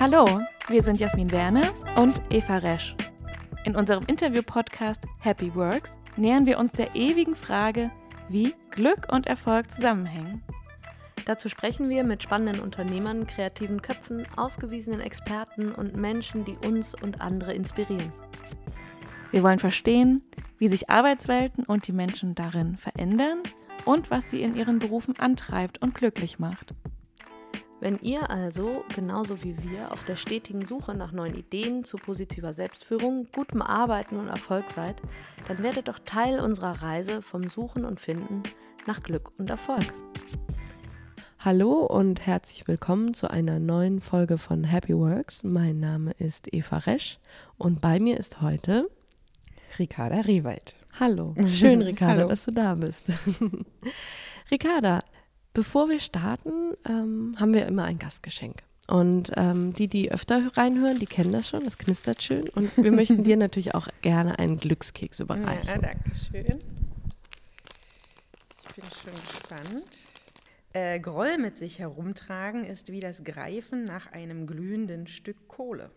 Hallo, wir sind Jasmin Werner und Eva Resch. In unserem Interview-Podcast Happy Works nähern wir uns der ewigen Frage, wie Glück und Erfolg zusammenhängen. Dazu sprechen wir mit spannenden Unternehmern, kreativen Köpfen, ausgewiesenen Experten und Menschen, die uns und andere inspirieren. Wir wollen verstehen, wie sich Arbeitswelten und die Menschen darin verändern und was sie in ihren Berufen antreibt und glücklich macht. Wenn ihr also, genauso wie wir, auf der stetigen Suche nach neuen Ideen zu positiver Selbstführung, gutem Arbeiten und Erfolg seid, dann werdet doch Teil unserer Reise vom Suchen und Finden nach Glück und Erfolg. Hallo und herzlich willkommen zu einer neuen Folge von Happy Works. Mein Name ist Eva Resch und bei mir ist heute Ricarda Rewald. Hallo, schön Ricarda, Hallo. dass du da bist. Ricarda, bevor wir starten, ähm, haben wir immer ein Gastgeschenk. Und ähm, die, die öfter reinhören, die kennen das schon, das knistert schön. Und wir möchten dir natürlich auch gerne einen Glückskeks überreichen. Ja, danke schön. Ich bin schon gespannt. Äh, Groll mit sich herumtragen ist wie das Greifen nach einem glühenden Stück Kohle.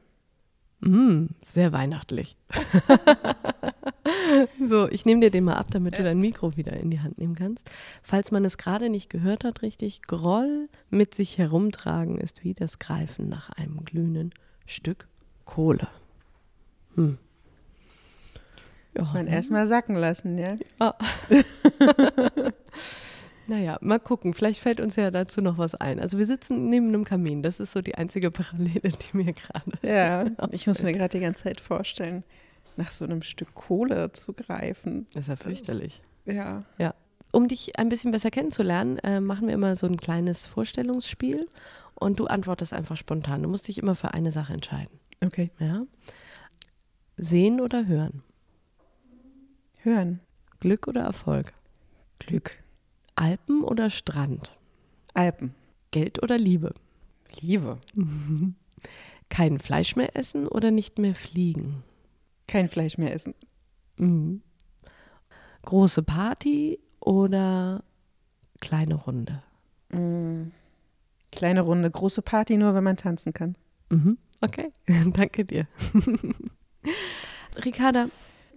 Mm, sehr weihnachtlich. so, ich nehme dir den mal ab, damit du dein Mikro wieder in die Hand nehmen kannst. Falls man es gerade nicht gehört hat, richtig, Groll mit sich herumtragen ist wie das Greifen nach einem glühenden Stück Kohle. Hm. Muss man erstmal sacken lassen, ja? Oh. Naja, mal gucken. Vielleicht fällt uns ja dazu noch was ein. Also wir sitzen neben einem Kamin. Das ist so die einzige Parallele, die mir gerade. Ja, ich muss mir gerade die ganze Zeit vorstellen, nach so einem Stück Kohle zu greifen. Das ist ja fürchterlich. Das, ja. Ja. Um dich ein bisschen besser kennenzulernen, äh, machen wir immer so ein kleines Vorstellungsspiel und du antwortest einfach spontan. Du musst dich immer für eine Sache entscheiden. Okay. Ja. Sehen oder hören? Hören. Glück oder Erfolg? Glück. Alpen oder Strand? Alpen. Geld oder Liebe? Liebe. Kein Fleisch mehr essen oder nicht mehr fliegen? Kein Fleisch mehr essen. Mhm. Große Party oder kleine Runde? Mhm. Kleine Runde, große Party nur, wenn man tanzen kann. Mhm. Okay, danke dir. Ricarda,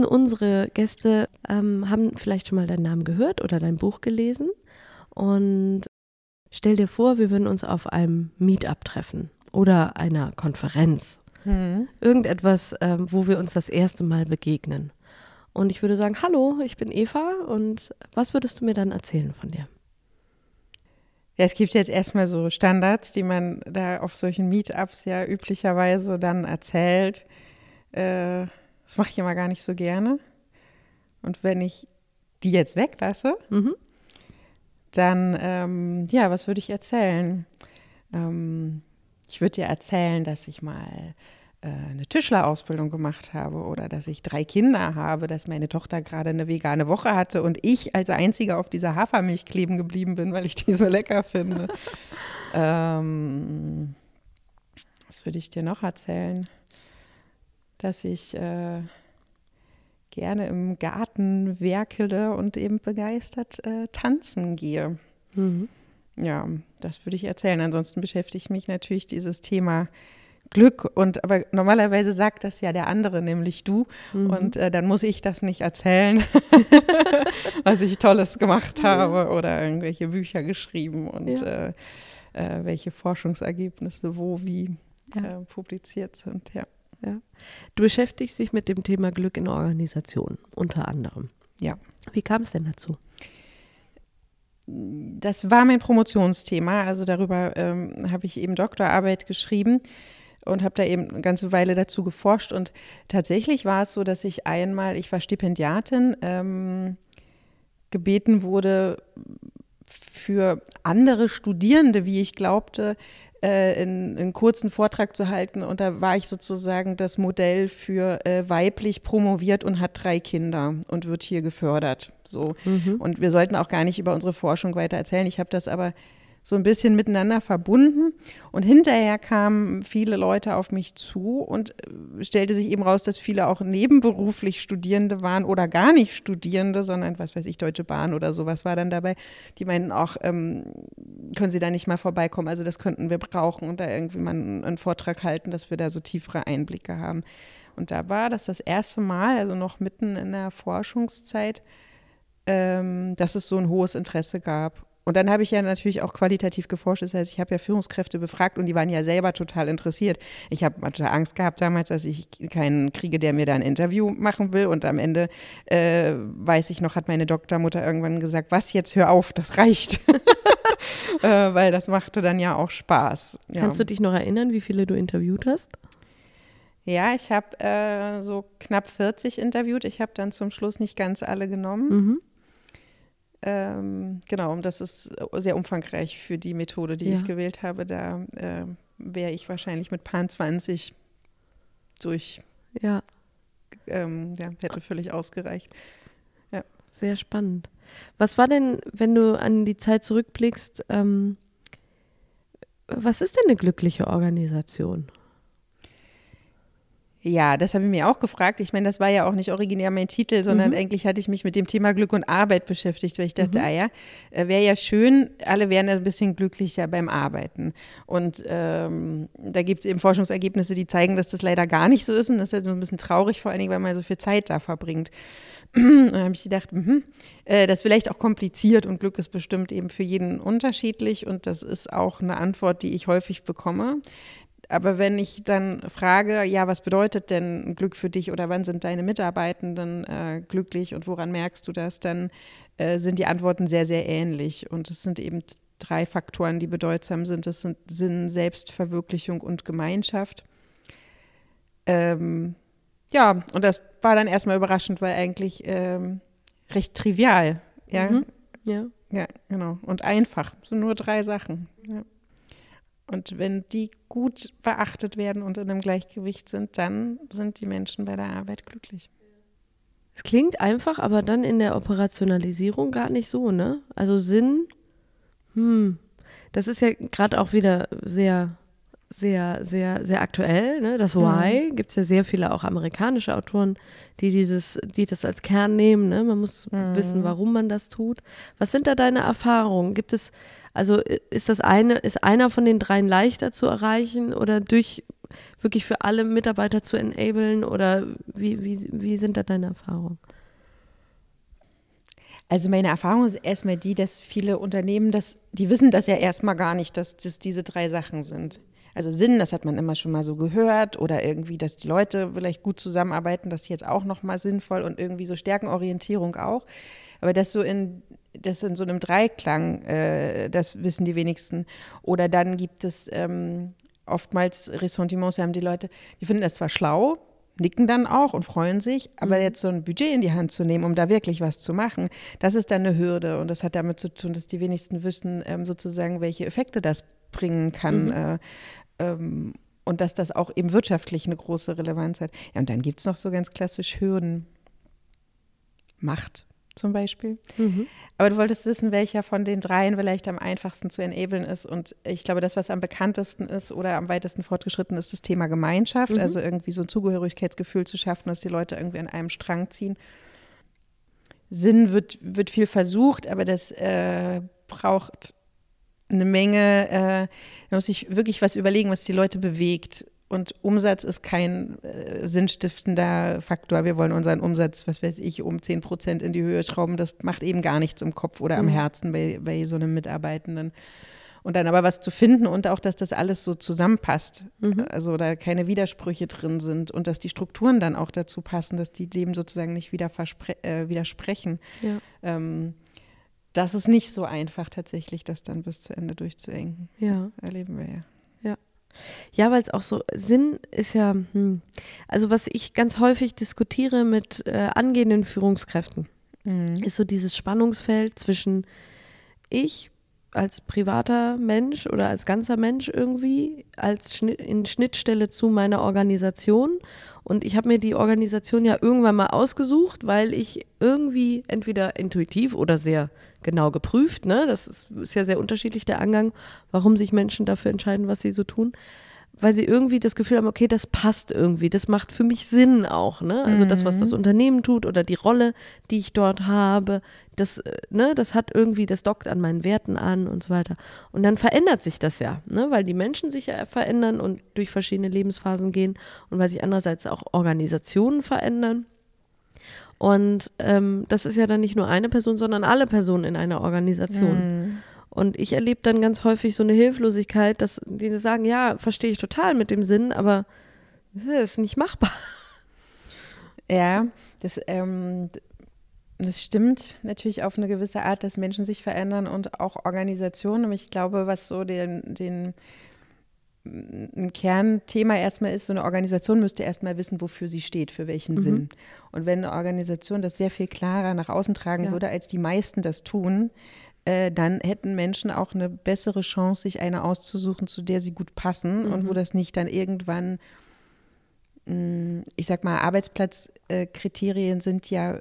Unsere Gäste ähm, haben vielleicht schon mal deinen Namen gehört oder dein Buch gelesen. Und stell dir vor, wir würden uns auf einem Meetup treffen oder einer Konferenz. Mhm. Irgendetwas, ähm, wo wir uns das erste Mal begegnen. Und ich würde sagen, hallo, ich bin Eva und was würdest du mir dann erzählen von dir? Ja, es gibt jetzt erstmal so Standards, die man da auf solchen Meetups ja üblicherweise dann erzählt. Äh, das mache ich immer gar nicht so gerne. Und wenn ich die jetzt weglasse, mhm. dann, ähm, ja, was würde ich erzählen? Ähm, ich würde dir erzählen, dass ich mal äh, eine Tischlerausbildung gemacht habe oder dass ich drei Kinder habe, dass meine Tochter gerade eine vegane Woche hatte und ich als Einziger auf dieser Hafermilch kleben geblieben bin, weil ich die so lecker finde. ähm, was würde ich dir noch erzählen? dass ich äh, gerne im Garten werkele und eben begeistert äh, tanzen gehe. Mhm. Ja, das würde ich erzählen. Ansonsten beschäftigt mich natürlich dieses Thema Glück und aber normalerweise sagt das ja der andere, nämlich du. Mhm. Und äh, dann muss ich das nicht erzählen, was ich Tolles gemacht habe oder irgendwelche Bücher geschrieben und ja. äh, äh, welche Forschungsergebnisse wo wie ja. Äh, publiziert sind. Ja. Ja. Du beschäftigst dich mit dem Thema Glück in Organisationen, unter anderem. Ja. Wie kam es denn dazu? Das war mein Promotionsthema. Also darüber ähm, habe ich eben Doktorarbeit geschrieben und habe da eben eine ganze Weile dazu geforscht. Und tatsächlich war es so, dass ich einmal, ich war Stipendiatin, ähm, gebeten wurde, für andere Studierende, wie ich glaubte, äh, in, einen kurzen Vortrag zu halten. Und da war ich sozusagen das Modell für äh, weiblich promoviert und hat drei Kinder und wird hier gefördert. So. Mhm. Und wir sollten auch gar nicht über unsere Forschung weiter erzählen. Ich habe das aber so ein bisschen miteinander verbunden. Und hinterher kamen viele Leute auf mich zu und äh, stellte sich eben raus, dass viele auch nebenberuflich Studierende waren oder gar nicht Studierende, sondern was weiß ich, Deutsche Bahn oder sowas war dann dabei. Die meinten auch, ähm, können Sie da nicht mal vorbeikommen? Also das könnten wir brauchen und da irgendwie mal einen Vortrag halten, dass wir da so tiefere Einblicke haben. Und da war das das erste Mal, also noch mitten in der Forschungszeit, ähm, dass es so ein hohes Interesse gab. Und dann habe ich ja natürlich auch qualitativ geforscht. Das heißt, ich habe ja Führungskräfte befragt und die waren ja selber total interessiert. Ich habe total Angst gehabt damals, dass ich keinen kriege, der mir da ein Interview machen will. Und am Ende, äh, weiß ich noch, hat meine Doktormutter irgendwann gesagt, was jetzt, hör auf, das reicht. äh, weil das machte dann ja auch Spaß. Ja. Kannst du dich noch erinnern, wie viele du interviewt hast? Ja, ich habe äh, so knapp 40 interviewt. Ich habe dann zum Schluss nicht ganz alle genommen. Mhm. Ähm, genau, und das ist sehr umfangreich für die Methode, die ja. ich gewählt habe. Da äh, wäre ich wahrscheinlich mit Pan 20 durch. Ja. Ähm, ja, hätte völlig ausgereicht. Ja. Sehr spannend. Was war denn, wenn du an die Zeit zurückblickst, ähm, was ist denn eine glückliche Organisation? Ja, das habe ich mir auch gefragt. Ich meine, das war ja auch nicht originär mein Titel, sondern mhm. eigentlich hatte ich mich mit dem Thema Glück und Arbeit beschäftigt, weil ich dachte, mhm. ah ja, äh, wäre ja schön, alle wären ein bisschen glücklicher beim Arbeiten. Und ähm, da gibt es eben Forschungsergebnisse, die zeigen, dass das leider gar nicht so ist. Und das ist ja so ein bisschen traurig, vor allen Dingen, weil man so viel Zeit da verbringt. Und dann habe ich gedacht, mh, äh, das ist vielleicht auch kompliziert und Glück ist bestimmt eben für jeden unterschiedlich. Und das ist auch eine Antwort, die ich häufig bekomme. Aber wenn ich dann frage, ja, was bedeutet denn Glück für dich oder wann sind deine Mitarbeitenden äh, glücklich und woran merkst du das, dann äh, sind die Antworten sehr, sehr ähnlich. Und es sind eben drei Faktoren, die bedeutsam sind. Das sind Sinn, Selbstverwirklichung und Gemeinschaft. Ähm, ja, und das war dann erstmal überraschend, weil eigentlich ähm, recht trivial. Ja? Mhm. ja. Ja, genau. Und einfach. So nur drei Sachen. Ja. Und wenn die gut beachtet werden und in einem Gleichgewicht sind, dann sind die Menschen bei der Arbeit glücklich. Es klingt einfach, aber dann in der Operationalisierung gar nicht so, ne? Also Sinn, hm, das ist ja gerade auch wieder sehr, sehr, sehr, sehr aktuell, ne? Das Why mhm. gibt es ja sehr viele auch amerikanische Autoren, die dieses, die das als Kern nehmen, ne? Man muss mhm. wissen, warum man das tut. Was sind da deine Erfahrungen? Gibt es also ist das eine, ist einer von den dreien leichter zu erreichen oder durch wirklich für alle Mitarbeiter zu enablen oder wie, wie, wie sind da deine Erfahrungen? Also meine Erfahrung ist erstmal die, dass viele Unternehmen das, die wissen das ja erstmal gar nicht, dass das diese drei Sachen sind. Also Sinn, das hat man immer schon mal so gehört oder irgendwie, dass die Leute vielleicht gut zusammenarbeiten, das ist jetzt auch nochmal sinnvoll und irgendwie so Stärkenorientierung auch. Aber das so in das in so einem Dreiklang, äh, das wissen die wenigsten. Oder dann gibt es ähm, oftmals Ressentiments, haben die Leute, die finden das zwar schlau, nicken dann auch und freuen sich, aber mhm. jetzt so ein Budget in die Hand zu nehmen, um da wirklich was zu machen, das ist dann eine Hürde und das hat damit zu tun, dass die wenigsten wissen ähm, sozusagen, welche Effekte das bringen kann. Mhm. Äh, ähm, und dass das auch eben wirtschaftlich eine große Relevanz hat. Ja, und dann gibt es noch so ganz klassisch Hürden. Macht zum Beispiel. Mhm. Aber du wolltest wissen, welcher von den dreien vielleicht am einfachsten zu enablen ist. Und ich glaube, das, was am bekanntesten ist oder am weitesten fortgeschritten ist, das Thema Gemeinschaft. Mhm. Also irgendwie so ein Zugehörigkeitsgefühl zu schaffen, dass die Leute irgendwie an einem Strang ziehen. Sinn wird, wird viel versucht, aber das äh, braucht eine Menge, äh, man muss sich wirklich was überlegen, was die Leute bewegt. Und Umsatz ist kein äh, sinnstiftender Faktor. Wir wollen unseren Umsatz, was weiß ich, um 10 Prozent in die Höhe schrauben. Das macht eben gar nichts im Kopf oder am mhm. Herzen bei, bei so einem Mitarbeitenden. Und dann aber was zu finden und auch, dass das alles so zusammenpasst. Mhm. Also da keine Widersprüche drin sind und dass die Strukturen dann auch dazu passen, dass die dem sozusagen nicht wieder äh, widersprechen. Ja. Ähm, das ist nicht so einfach tatsächlich, das dann bis zu Ende durchzuengen. Ja. Erleben wir ja. Ja, weil es auch so Sinn ist ja, hm, also was ich ganz häufig diskutiere mit äh, angehenden Führungskräften, mhm. ist so dieses Spannungsfeld zwischen ich als privater Mensch oder als ganzer Mensch irgendwie, als Schnitt, in Schnittstelle zu meiner Organisation. Und ich habe mir die Organisation ja irgendwann mal ausgesucht, weil ich irgendwie entweder intuitiv oder sehr genau geprüft. Ne? Das ist, ist ja sehr unterschiedlich der Angang, warum sich Menschen dafür entscheiden, was sie so tun weil sie irgendwie das Gefühl haben, okay, das passt irgendwie, das macht für mich Sinn auch, ne? Also mhm. das, was das mhm. Unternehmen tut oder die Rolle, die ich dort habe, das, äh, ne, das hat irgendwie, das dockt an meinen Werten an und so weiter. Und dann verändert sich das ja, ne? Weil die Menschen sich ja verändern und durch verschiedene Lebensphasen gehen und weil sich andererseits auch Organisationen verändern. Und ähm, das ist ja dann nicht nur eine Person, sondern alle Personen in einer Organisation. Mhm. Und ich erlebe dann ganz häufig so eine Hilflosigkeit, dass die sagen, ja, verstehe ich total mit dem Sinn, aber das ist nicht machbar. Ja, das, ähm, das stimmt natürlich auf eine gewisse Art, dass Menschen sich verändern und auch Organisationen. Aber ich glaube, was so den, den ein Kernthema erstmal ist, so eine Organisation müsste erstmal wissen, wofür sie steht, für welchen mhm. Sinn. Und wenn eine Organisation das sehr viel klarer nach außen tragen ja. würde, als die meisten das tun, äh, dann hätten Menschen auch eine bessere Chance, sich eine auszusuchen, zu der sie gut passen mhm. und wo mhm. das nicht dann irgendwann, mh, mm, ich sag mal, Arbeitsplatzkriterien äh, sind ja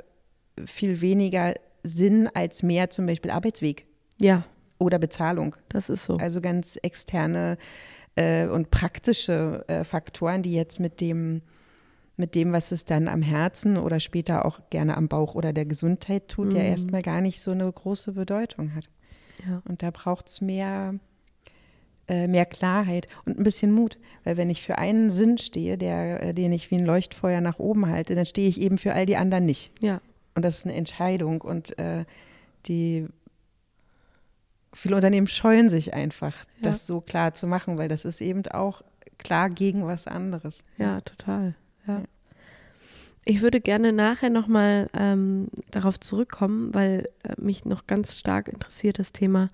viel weniger Sinn als mehr zum Beispiel Arbeitsweg. Ja. Oder Bezahlung. Das ist so. Also ganz externe äh, und praktische äh, Faktoren, die jetzt mit dem mit dem, was es dann am Herzen oder später auch gerne am Bauch oder der Gesundheit tut, mhm. ja erstmal gar nicht so eine große Bedeutung hat. Ja. Und da braucht es mehr, äh, mehr Klarheit und ein bisschen Mut. Weil wenn ich für einen Sinn stehe, der, äh, den ich wie ein Leuchtfeuer nach oben halte, dann stehe ich eben für all die anderen nicht. Ja. Und das ist eine Entscheidung. Und äh, die viele Unternehmen scheuen sich einfach, ja. das so klar zu machen, weil das ist eben auch klar gegen was anderes. Ja, total. Ja. Ich würde gerne nachher nochmal ähm, darauf zurückkommen, weil äh, mich noch ganz stark interessiert das Thema.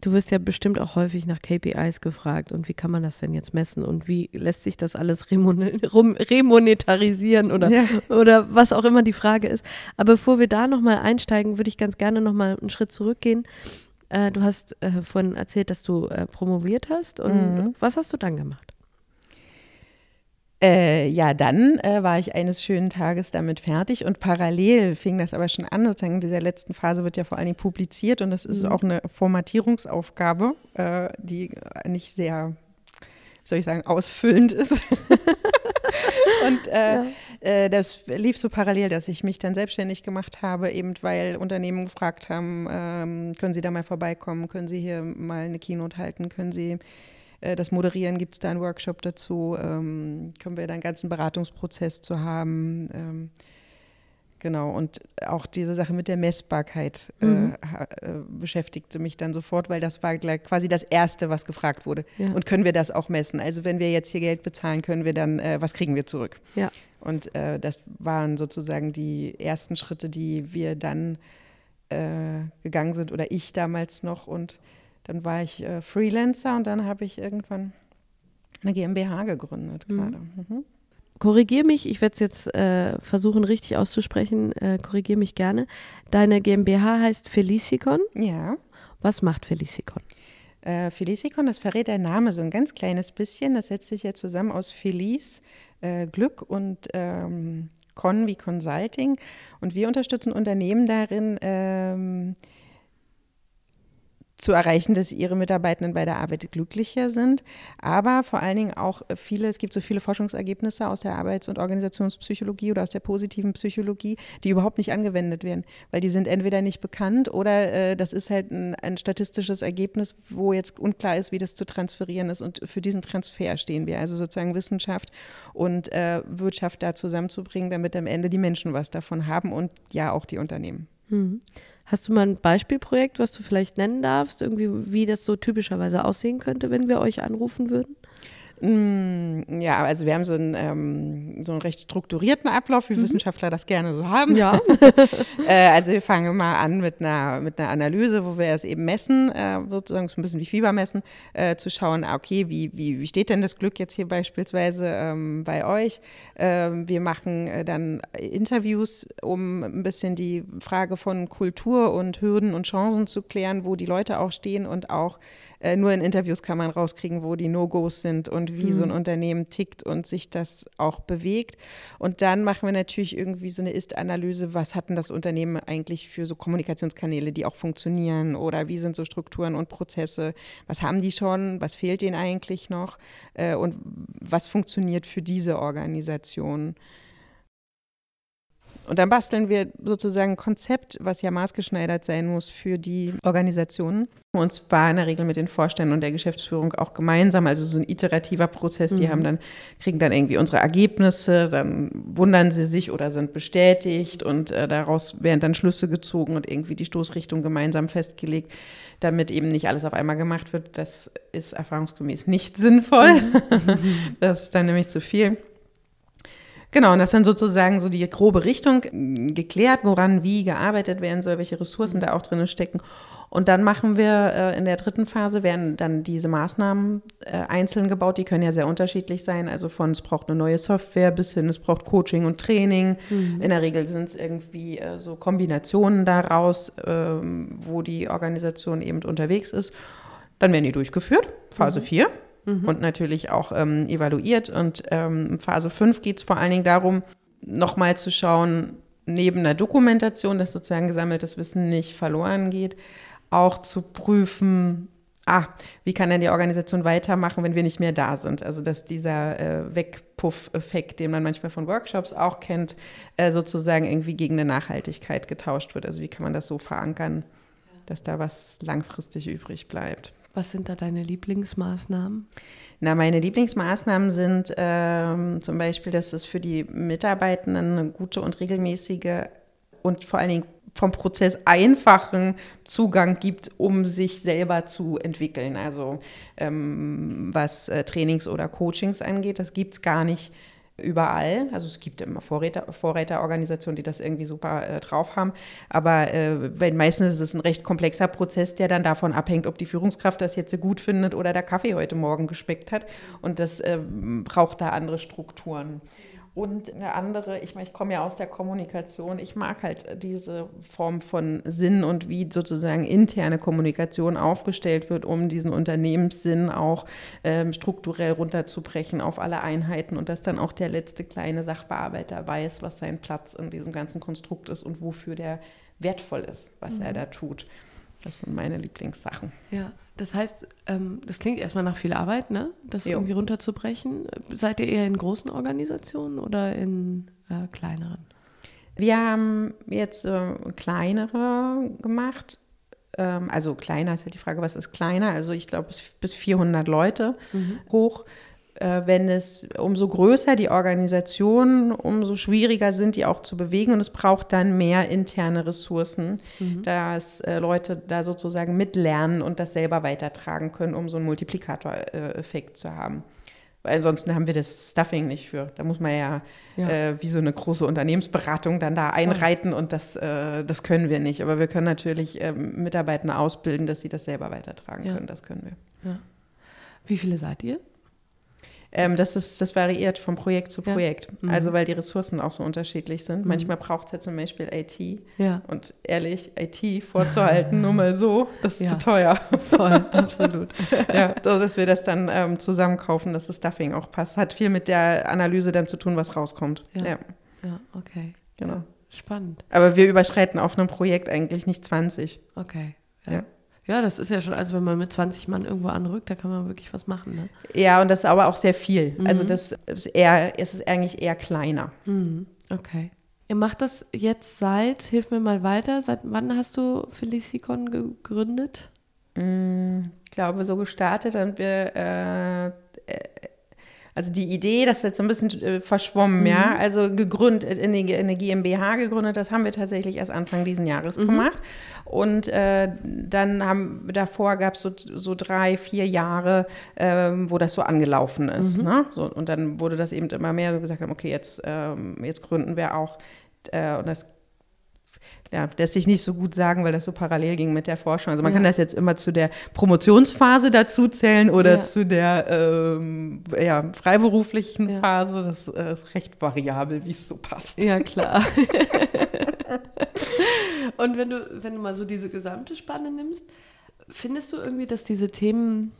Du wirst ja bestimmt auch häufig nach KPIs gefragt und wie kann man das denn jetzt messen und wie lässt sich das alles remonetarisieren oder, ja. oder was auch immer die Frage ist. Aber bevor wir da nochmal einsteigen, würde ich ganz gerne nochmal einen Schritt zurückgehen. Äh, du hast äh, vorhin erzählt, dass du äh, promoviert hast und mhm. was hast du dann gemacht? Äh, ja, dann äh, war ich eines schönen Tages damit fertig und parallel fing das aber schon an. Sozusagen in dieser letzten Phase wird ja vor allen Dingen publiziert und das ist mhm. auch eine Formatierungsaufgabe, äh, die nicht sehr, soll ich sagen, ausfüllend ist. und äh, ja. Äh, das lief so parallel, dass ich mich dann selbstständig gemacht habe, eben weil Unternehmen gefragt haben, ähm, können Sie da mal vorbeikommen, können Sie hier mal eine Keynote halten, können Sie äh, das Moderieren gibt es da einen Workshop dazu, ähm, können wir da einen ganzen Beratungsprozess zu haben. Ähm, genau, und auch diese Sache mit der Messbarkeit äh, mhm. äh, beschäftigte mich dann sofort, weil das war quasi das Erste, was gefragt wurde. Ja. Und können wir das auch messen? Also wenn wir jetzt hier Geld bezahlen, können wir dann, äh, was kriegen wir zurück? Ja. Und äh, das waren sozusagen die ersten Schritte, die wir dann äh, gegangen sind oder ich damals noch und dann war ich äh, Freelancer und dann habe ich irgendwann eine GmbH gegründet mhm. gerade. Mhm. Korrigier mich, ich werde es jetzt äh, versuchen richtig auszusprechen, äh, korrigier mich gerne. Deine GmbH heißt Felicicon? Ja. Was macht Felicicon? Äh, Felicicon, das verrät der Name so ein ganz kleines bisschen. Das setzt sich ja zusammen aus Felice, äh, Glück und ähm, Con wie Consulting. Und wir unterstützen Unternehmen darin, ähm, zu erreichen, dass ihre Mitarbeitenden bei der Arbeit glücklicher sind, aber vor allen Dingen auch viele, es gibt so viele Forschungsergebnisse aus der Arbeits- und Organisationspsychologie oder aus der positiven Psychologie, die überhaupt nicht angewendet werden, weil die sind entweder nicht bekannt oder äh, das ist halt ein, ein, statistisches Ergebnis, wo jetzt unklar ist, wie das zu transferieren ist und für diesen Transfer stehen wir, also sozusagen Wissenschaft und äh, Wirtschaft da zusammenzubringen, damit am Ende die Menschen was davon haben und ja auch die Unternehmen. Mhm. Hast du mal ein Beispielprojekt, was du vielleicht nennen darfst, irgendwie, wie das so typischerweise aussehen könnte, wenn wir euch anrufen würden? Mm, ja, also wir haben so einen, ähm, so einen recht strukturierten Ablauf, wie mhm. Wissenschaftler das gerne so haben. Ja. äh, also wir fangen mal an mit einer, mit einer Analyse, wo wir es eben messen, äh, sozusagen so ein bisschen wie Fieber messen, äh, zu schauen, ah, okay, wie, wie, wie steht denn das Glück jetzt hier beispielsweise ähm, bei euch? Ähm, wir machen äh, dann Interviews, um ein bisschen die Frage von Kultur Kultur und Hürden und Chancen zu klären, wo die Leute auch stehen und auch äh, nur in Interviews kann man rauskriegen, wo die No-Gos sind und wie mhm. so ein mhm. Unternehmen tickt und sich das auch bewegt. Und dann machen wir natürlich irgendwie so eine Ist-Analyse, was hat denn das Unternehmen eigentlich für so Kommunikationskanäle, die auch funktionieren oder wie sind so Strukturen und Prozesse, was haben die schon, was fehlt ihnen eigentlich noch äh, und was funktioniert für diese Organisation. Und dann basteln wir sozusagen ein Konzept, was ja maßgeschneidert sein muss für die Organisationen. Und zwar in der Regel mit den Vorständen und der Geschäftsführung auch gemeinsam, also so ein iterativer Prozess. Die mhm. haben dann, kriegen dann irgendwie unsere Ergebnisse, dann wundern sie sich oder sind bestätigt und äh, daraus werden dann Schlüsse gezogen und irgendwie die Stoßrichtung gemeinsam festgelegt, damit eben nicht alles auf einmal gemacht wird. Das ist erfahrungsgemäß nicht sinnvoll. Mhm. das ist dann nämlich zu viel. Genau, und das ist dann sozusagen so die grobe Richtung geklärt, woran wie gearbeitet werden soll, welche Ressourcen da auch drin stecken. Und dann machen wir äh, in der dritten Phase, werden dann diese Maßnahmen äh, einzeln gebaut. Die können ja sehr unterschiedlich sein. Also von es braucht eine neue Software bis hin es braucht Coaching und Training. Mhm. In der Regel sind es irgendwie äh, so Kombinationen daraus, ähm, wo die Organisation eben unterwegs ist. Dann werden die durchgeführt, Phase mhm. 4 mhm. Und natürlich auch ähm, evaluiert. Und ähm, Phase 5 geht es vor allen Dingen darum, nochmal zu schauen, neben der Dokumentation, dass sozusagen gesammeltes Wissen nicht verloren geht, auch zu prüfen, ah, wie kann denn die Organisation weitermachen, wenn wir nicht mehr da sind? Also dass dieser äh, Wegpuff-Effekt, den man manchmal von Workshops auch kennt, äh, sozusagen irgendwie gegen eine Nachhaltigkeit getauscht wird. Also wie kann man das so verankern, dass da was langfristig übrig bleibt? Was sind da deine Lieblingsmaßnahmen? Na, meine Lieblingsmaßnahmen sind ähm, zum Beispiel, dass es für die Mitarbeitenden eine gute und regelmäßige und vor allen Dingen vom Prozess einfachen Zugang gibt, um sich selber zu entwickeln. Also ähm, was äh, Trainings oder Coachings angeht, das gibt es gar nicht überall. Also es gibt immer Vorräter, Vorräterorganisationen, die das irgendwie super äh, drauf haben. Aber äh, meistens ist es ein recht komplexer Prozess, der dann davon abhängt, ob die Führungskraft das jetzt gut findet oder der Kaffee heute Morgen gespeckt hat. Und das äh, braucht da andere Strukturen. Und eine andere, ich meine, ich komme ja aus der Kommunikation, ich mag halt diese Form von Sinn und wie sozusagen interne Kommunikation aufgestellt wird, um diesen Unternehmenssinn auch ähm, strukturell runterzubrechen auf alle Einheiten und dass dann auch der letzte kleine Sachbearbeiter weiß, was sein Platz in diesem ganzen Konstrukt ist und wofür der wertvoll ist, was mhm. er da tut. Das sind meine Lieblingssachen. Ja, das heißt, ähm, das klingt erstmal nach viel Arbeit, ne? Das jo. irgendwie runterzubrechen. Seid ihr eher in großen Organisationen oder in äh, kleineren? Wir haben jetzt äh, kleinere gemacht. Ähm, also kleiner ist halt die Frage, was ist kleiner? Also ich glaube bis 400 Leute mhm. hoch. Äh, wenn es umso größer die Organisation, umso schwieriger sind die auch zu bewegen und es braucht dann mehr interne Ressourcen, mhm. dass äh, Leute da sozusagen mitlernen und das selber weitertragen können, um so einen Multiplikatoreffekt zu haben. Weil ansonsten haben wir das Stuffing nicht für. Da muss man ja, ja. Äh, wie so eine große Unternehmensberatung dann da einreiten und das, äh, das können wir nicht. Aber wir können natürlich äh, Mitarbeiter ausbilden, dass sie das selber weitertragen ja. können. Das können wir. Ja. Wie viele seid ihr? Ähm, das, ist, das variiert von Projekt zu Projekt. Ja. Mhm. Also weil die Ressourcen auch so unterschiedlich sind. Mhm. Manchmal braucht es ja zum Beispiel IT. Ja. Und ehrlich, IT vorzuhalten, nur mal so, das ist ja. zu teuer. Voll, absolut. ja, so dass wir das dann ähm, zusammenkaufen, dass das Stuffing auch passt. Hat viel mit der Analyse dann zu tun, was rauskommt. Ja, ja. ja okay. Genau. Spannend. Aber wir überschreiten auf einem Projekt eigentlich nicht 20. Okay. ja. Ja, das ist ja schon, also wenn man mit 20 Mann irgendwo anrückt, da kann man wirklich was machen. Ne? Ja, und das ist aber auch sehr viel. Mhm. Also das ist eher, es ist eigentlich eher kleiner. Mhm. Okay. Ihr macht das jetzt seit, hilf mir mal weiter, seit wann hast du Felicicon gegründet? Mm, ich glaube, so gestartet haben wir äh, also die Idee, das ist jetzt so ein bisschen äh, verschwommen, mhm. ja. Also gegründet, in die, in die GmbH gegründet, das haben wir tatsächlich erst Anfang diesen Jahres mhm. gemacht. Und äh, dann haben davor gab es so, so drei, vier Jahre, ähm, wo das so angelaufen ist. Mhm. Ne? So, und dann wurde das eben immer mehr, so gesagt haben, okay, jetzt, ähm, jetzt gründen wir auch. Äh, und das ja, lässt sich nicht so gut sagen, weil das so parallel ging mit der Forschung. Also man ja. kann das jetzt immer zu der Promotionsphase dazu zählen oder ja. zu der ähm, ja, freiberuflichen ja. Phase. Das äh, ist recht variabel, wie es so passt. Ja, klar. Und wenn du, wenn du mal so diese gesamte Spanne nimmst, findest du irgendwie, dass diese Themen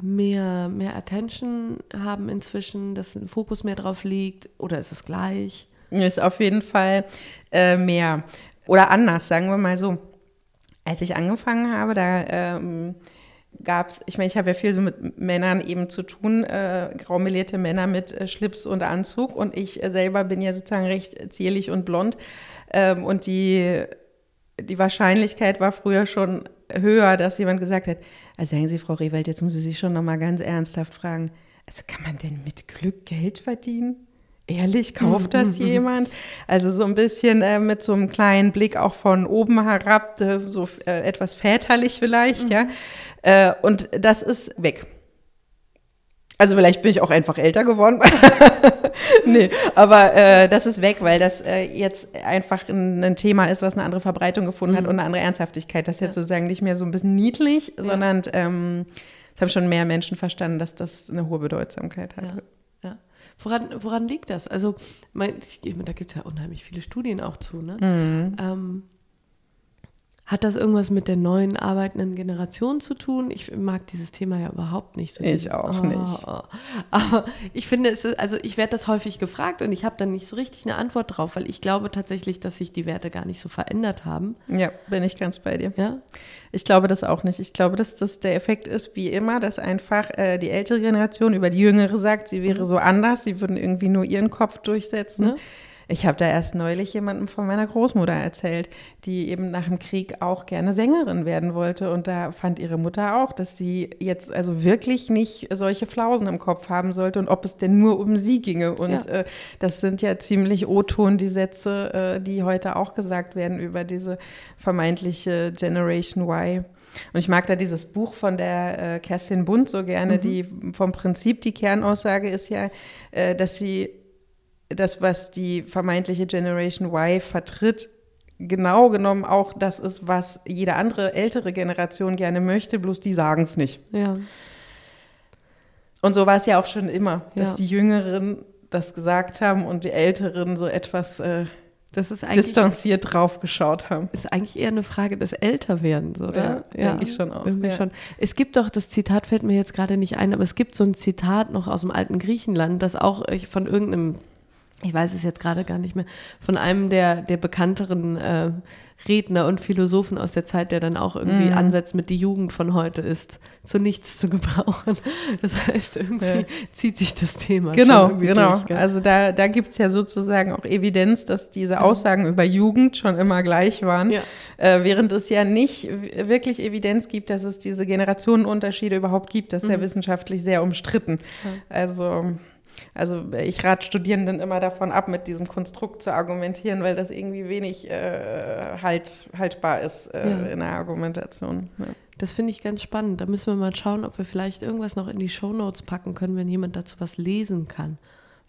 mehr, mehr Attention haben inzwischen, dass ein Fokus mehr drauf liegt oder ist es gleich? Ist auf jeden Fall äh, mehr. Oder anders, sagen wir mal so. Als ich angefangen habe, da ähm, gab es, ich meine, ich habe ja viel so mit Männern eben zu tun, äh, graumelierte Männer mit äh, Schlips und Anzug und ich äh, selber bin ja sozusagen recht zierlich und blond ähm, und die, die Wahrscheinlichkeit war früher schon höher, dass jemand gesagt hat, also sagen Sie, Frau Rewald, jetzt muss ich Sie schon nochmal ganz ernsthaft fragen, also kann man denn mit Glück Geld verdienen? Ehrlich, kauft das jemand? Also so ein bisschen äh, mit so einem kleinen Blick auch von oben herab, äh, so äh, etwas väterlich vielleicht, mhm. ja. Äh, und das ist weg. Also vielleicht bin ich auch einfach älter geworden. nee, aber äh, das ist weg, weil das äh, jetzt einfach ein, ein, Thema ist, was eine andere Verbreitung gefunden mhm. hat und eine andere Ernsthaftigkeit. Das ist jetzt ja. sozusagen nicht mehr so ein bisschen niedlich, ja. sondern ähm, es haben schon mehr Menschen verstanden, dass das eine hohe Bedeutsamkeit hat. Ja. Woran, woran liegt das? Also, mein, ich, da gibt es ja unheimlich viele Studien auch zu. Ne? Mhm. Ähm, hat das irgendwas mit der neuen arbeitenden Generation zu tun? Ich mag dieses Thema ja überhaupt nicht. So ich auch oh, nicht. Oh. Aber ich finde, es ist, also ich werde das häufig gefragt und ich habe dann nicht so richtig eine Antwort drauf, weil ich glaube tatsächlich, dass sich die Werte gar nicht so verändert haben. Ja, bin ich ganz bei dir. Ja? Ich glaube das auch nicht. Ich glaube, dass das der Effekt ist, wie immer, dass einfach äh, die ältere Generation über die jüngere sagt, sie wäre mhm. so anders, sie würden irgendwie nur ihren Kopf durchsetzen. Ja? Ich habe da erst neulich jemandem von meiner Großmutter erzählt, die eben nach dem Krieg auch gerne Sängerin werden wollte. Und da fand ihre Mutter auch, dass sie jetzt also wirklich nicht solche Flausen im Kopf haben sollte und ob es denn nur um sie ginge. Und ja. äh, das sind ja ziemlich O-Ton, die Sätze, äh, die heute auch gesagt werden über diese vermeintliche Generation Y. Und ich mag da dieses Buch von der äh, Kerstin Bund so gerne, mhm. die vom Prinzip die Kernaussage ist ja, äh, dass sie das, was die vermeintliche Generation Y vertritt, genau genommen auch das ist, was jede andere ältere Generation gerne möchte, bloß die sagen es nicht. Ja. Und so war es ja auch schon immer, dass ja. die Jüngeren das gesagt haben und die Älteren so etwas äh, distanziert drauf geschaut haben. Ist eigentlich eher eine Frage des Älterwerdens, oder? Ja, ja denke ich schon auch. Irgendwie ja. schon. Es gibt doch, das Zitat fällt mir jetzt gerade nicht ein, aber es gibt so ein Zitat noch aus dem alten Griechenland, das auch von irgendeinem ich weiß es jetzt gerade gar nicht mehr, von einem der, der bekannteren äh, Redner und Philosophen aus der Zeit, der dann auch irgendwie mm. ansetzt mit die Jugend von heute ist zu nichts zu gebrauchen. Das heißt, irgendwie ja. zieht sich das Thema. Genau, genau. Durch, also da, da gibt es ja sozusagen auch Evidenz, dass diese Aussagen über Jugend schon immer gleich waren, ja. äh, während es ja nicht wirklich Evidenz gibt, dass es diese Generationenunterschiede überhaupt gibt. Das ist mhm. ja wissenschaftlich sehr umstritten. Also also ich rate Studierenden immer davon ab, mit diesem Konstrukt zu argumentieren, weil das irgendwie wenig äh, halt, haltbar ist äh, ja. in der Argumentation. Ja. Das finde ich ganz spannend. Da müssen wir mal schauen, ob wir vielleicht irgendwas noch in die Shownotes packen können, wenn jemand dazu was lesen kann.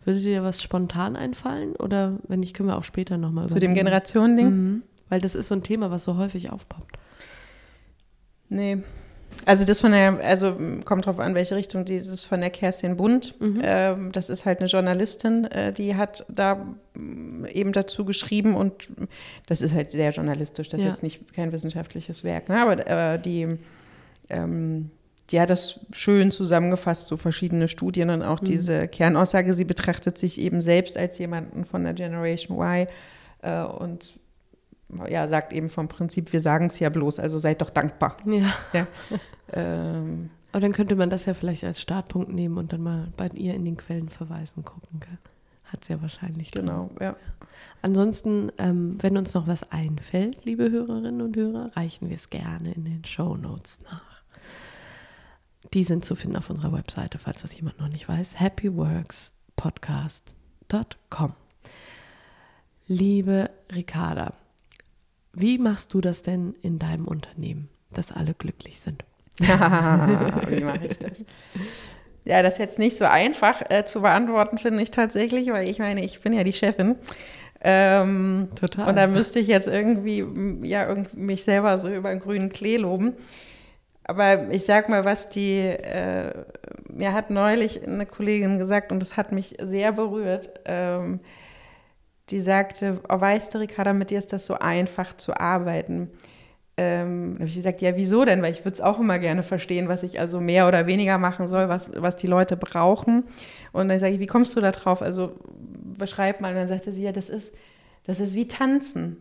Würde dir was spontan einfallen? Oder wenn nicht, können wir auch später nochmal Zu dem Generationending? Mhm. Weil das ist so ein Thema, was so häufig aufpoppt. Nee, also das von der, also kommt drauf an, welche Richtung dieses von der Kerstin Bund. Mhm. Ähm, das ist halt eine Journalistin, äh, die hat da mm, eben dazu geschrieben und das ist halt sehr journalistisch, das ist jetzt nicht kein wissenschaftliches Werk, ne? aber äh, die, ähm, die hat das schön zusammengefasst, so verschiedene Studien und auch mhm. diese Kernaussage, sie betrachtet sich eben selbst als jemanden von der Generation Y äh, und ja, sagt eben vom Prinzip, wir sagen es ja bloß, also seid doch dankbar. Ja. ja. Ähm, Aber dann könnte man das ja vielleicht als Startpunkt nehmen und dann mal bei ihr in den Quellen verweisen gucken. Hat es ja wahrscheinlich. Genau, drin. ja. Ansonsten, ähm, wenn uns noch was einfällt, liebe Hörerinnen und Hörer, reichen wir es gerne in den Show Notes nach. Die sind zu finden auf unserer Webseite, falls das jemand noch nicht weiß. happyworkspodcast.com. Liebe Ricarda, wie machst du das denn in deinem Unternehmen, dass alle glücklich sind? Wie mache ich das? Ja, das ist jetzt nicht so einfach äh, zu beantworten, finde ich tatsächlich, weil ich meine, ich bin ja die Chefin. Ähm, Total. Und da müsste ich jetzt irgendwie ja, irgendwie mich selber so über den grünen Klee loben. Aber ich sag mal, was die, äh, mir hat neulich eine Kollegin gesagt, und das hat mich sehr berührt, ähm, die sagte, oh, weißt du, Ricarda, mit dir ist das so einfach zu arbeiten. Ähm, habe ich gesagt, ja, wieso denn? Weil ich würde es auch immer gerne verstehen, was ich also mehr oder weniger machen soll, was, was die Leute brauchen. Und dann sage ich, wie kommst du da drauf? Also beschreib mal. Und dann sagte sie, ja, das ist, das ist wie Tanzen.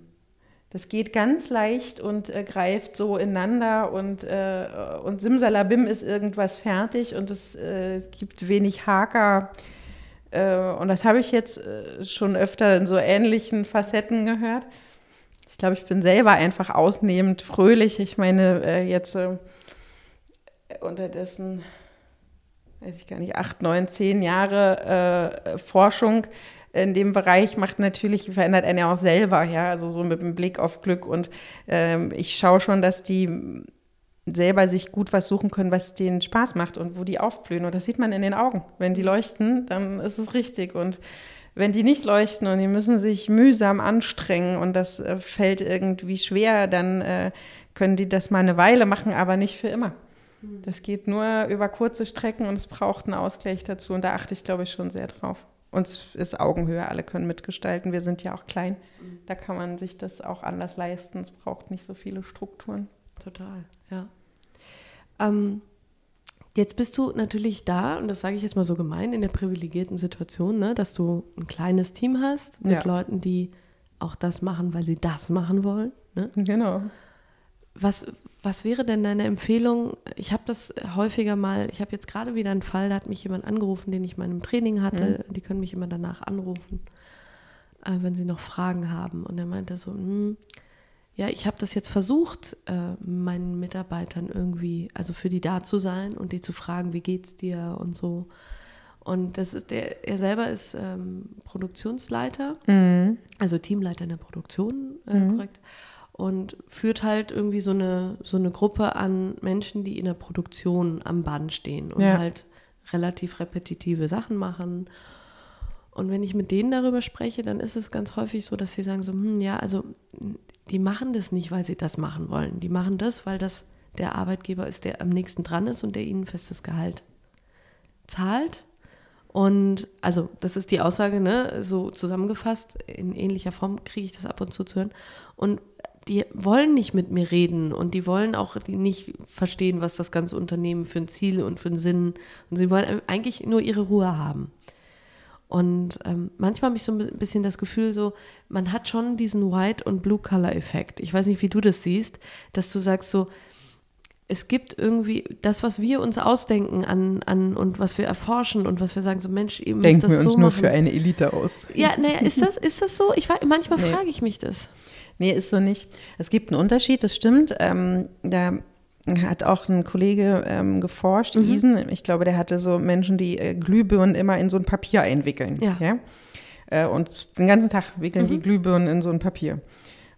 Das geht ganz leicht und äh, greift so ineinander und, äh, und Simsalabim ist irgendwas fertig und es, äh, gibt wenig Haker. Äh, und das habe ich jetzt äh, schon öfter in so ähnlichen Facetten gehört. Ich glaube, ich bin selber einfach ausnehmend fröhlich. Ich meine, äh, jetzt unterdessen, weiß ich gar nicht, acht, neun, zehn Jahre Forschung in dem Bereich macht natürlich, verändert einen ja auch selber, ja, also so mit dem Blick auf Glück. Und ähm, ich schaue schon, dass die selber sich gut was suchen können, was denen Spaß macht und wo die aufblühen. Und das sieht man in den Augen. Wenn die leuchten, dann ist es richtig. Und wenn die nicht leuchten und die müssen sich mühsam anstrengen und das äh, fällt irgendwie schwer, dann äh, können die das mal eine Weile machen, aber nicht für immer. Hm. Das geht nur über kurze Strecken und es braucht einen Ausgleich dazu. Und da achte ich, glaube ich, schon sehr drauf uns ist Augenhöhe, alle können mitgestalten. Wir sind ja auch klein. Mhm. Da kann man sich das auch anders leisten. Es braucht nicht so viele Strukturen. Total, ja. Ähm, jetzt bist du natürlich da, und das sage ich jetzt mal so gemein, in der privilegierten Situation, ne, dass du ein kleines Team hast mit ja. Leuten, die auch das machen, weil sie das machen wollen. Ne? Genau. Was, was wäre denn deine Empfehlung? Ich habe das häufiger mal, ich habe jetzt gerade wieder einen Fall, da hat mich jemand angerufen, den ich mal im Training hatte. Mhm. Die können mich immer danach anrufen, äh, wenn sie noch Fragen haben. Und er meinte so, hm, ja, ich habe das jetzt versucht, äh, meinen Mitarbeitern irgendwie, also für die da zu sein und die zu fragen, wie geht's dir und so. Und das ist der, er selber ist ähm, Produktionsleiter, mhm. also Teamleiter in der Produktion, äh, mhm. korrekt und führt halt irgendwie so eine, so eine Gruppe an Menschen, die in der Produktion am Band stehen und ja. halt relativ repetitive Sachen machen. Und wenn ich mit denen darüber spreche, dann ist es ganz häufig so, dass sie sagen so, hm, ja, also die machen das nicht, weil sie das machen wollen. Die machen das, weil das der Arbeitgeber ist, der am nächsten dran ist und der ihnen festes Gehalt zahlt. Und also das ist die Aussage, ne, so zusammengefasst, in ähnlicher Form kriege ich das ab und zu zu hören. Und die wollen nicht mit mir reden und die wollen auch nicht verstehen, was das ganze Unternehmen für ein Ziel und für einen Sinn und sie wollen eigentlich nur ihre Ruhe haben. Und ähm, manchmal habe ich so ein bisschen das Gefühl, so man hat schon diesen White- und Blue-Color-Effekt. Ich weiß nicht, wie du das siehst, dass du sagst so, es gibt irgendwie das, was wir uns ausdenken an, an und was wir erforschen und was wir sagen, so Mensch, ihr müsst Denken das wir uns so nur machen. für eine Elite aus. Ja, naja, ist das, ist das so? Ich manchmal nee. frage ich mich das. Nee, ist so nicht. Es gibt einen Unterschied, das stimmt. Ähm, da hat auch ein Kollege ähm, geforscht, mhm. Isen. Ich glaube, der hatte so Menschen, die äh, Glühbirnen immer in so ein Papier einwickeln. Ja. ja? Äh, und den ganzen Tag wickeln mhm. die Glühbirnen in so ein Papier.